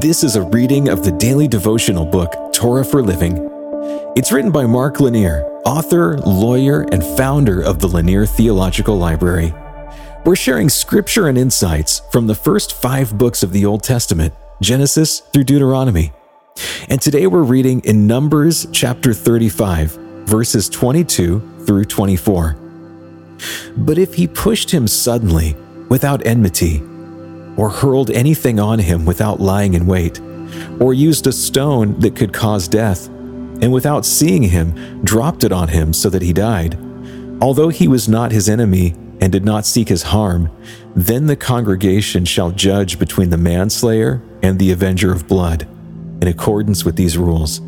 This is a reading of the daily devotional book, Torah for Living. It's written by Mark Lanier, author, lawyer, and founder of the Lanier Theological Library. We're sharing scripture and insights from the first five books of the Old Testament, Genesis through Deuteronomy. And today we're reading in Numbers chapter 35, verses 22 through 24. But if he pushed him suddenly, without enmity, or hurled anything on him without lying in wait, or used a stone that could cause death, and without seeing him, dropped it on him so that he died. Although he was not his enemy and did not seek his harm, then the congregation shall judge between the manslayer and the avenger of blood, in accordance with these rules.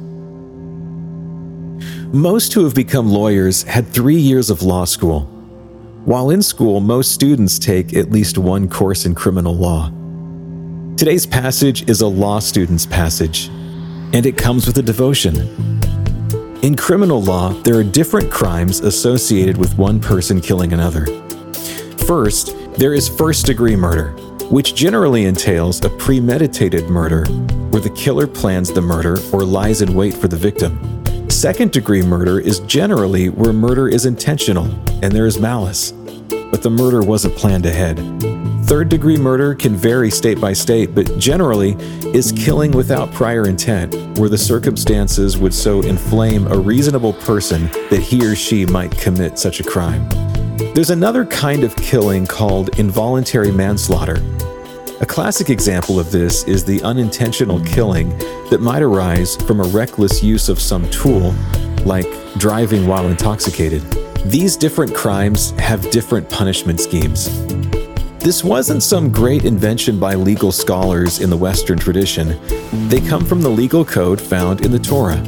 Most who have become lawyers had three years of law school while in school, most students take at least one course in criminal law. Today's passage is a law student's passage, and it comes with a devotion. In criminal law, there are different crimes associated with one person killing another. First, there is first degree murder, which generally entails a premeditated murder where the killer plans the murder or lies in wait for the victim. Second degree murder is generally where murder is intentional and there is malice but the murder wasn't planned ahead. Third degree murder can vary state by state, but generally is killing without prior intent, where the circumstances would so inflame a reasonable person that he or she might commit such a crime. There's another kind of killing called involuntary manslaughter. A classic example of this is the unintentional killing that might arise from a reckless use of some tool, like driving while intoxicated. These different crimes have different punishment schemes. This wasn't some great invention by legal scholars in the Western tradition. They come from the legal code found in the Torah.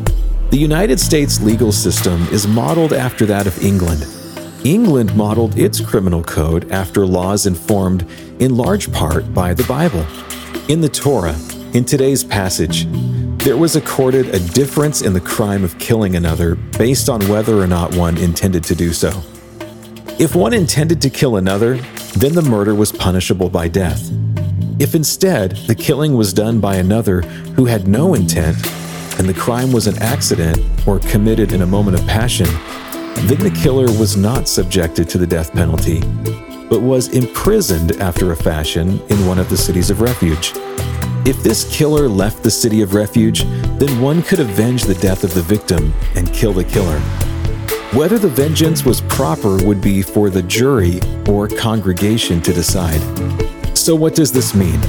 The United States legal system is modeled after that of England. England modeled its criminal code after laws informed in large part by the Bible. In the Torah, in today's passage, there was accorded a difference in the crime of killing another based on whether or not one intended to do so. If one intended to kill another, then the murder was punishable by death. If instead the killing was done by another who had no intent, and the crime was an accident or committed in a moment of passion, then the killer was not subjected to the death penalty, but was imprisoned after a fashion in one of the cities of refuge. If this killer left the city of refuge, then one could avenge the death of the victim and kill the killer. Whether the vengeance was proper would be for the jury or congregation to decide. So, what does this mean?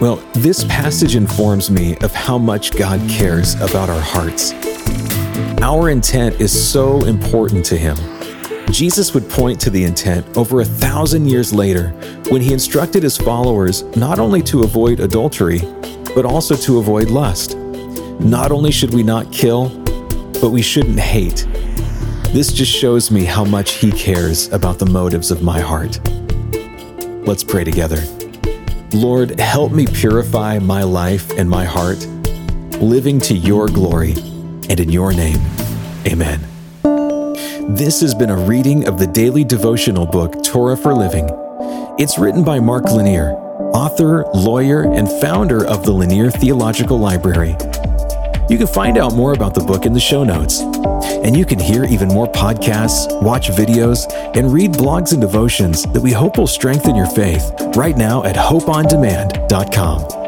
Well, this passage informs me of how much God cares about our hearts. Our intent is so important to Him Jesus would point to the intent over a thousand years later when he instructed his followers not only to avoid adultery, but also to avoid lust. Not only should we not kill, but we shouldn't hate. This just shows me how much he cares about the motives of my heart. Let's pray together. Lord, help me purify my life and my heart, living to your glory and in your name. Amen. This has been a reading of the daily devotional book, Torah for Living. It's written by Mark Lanier, author, lawyer, and founder of the Lanier Theological Library. You can find out more about the book in the show notes. And you can hear even more podcasts, watch videos, and read blogs and devotions that we hope will strengthen your faith right now at hopeondemand.com.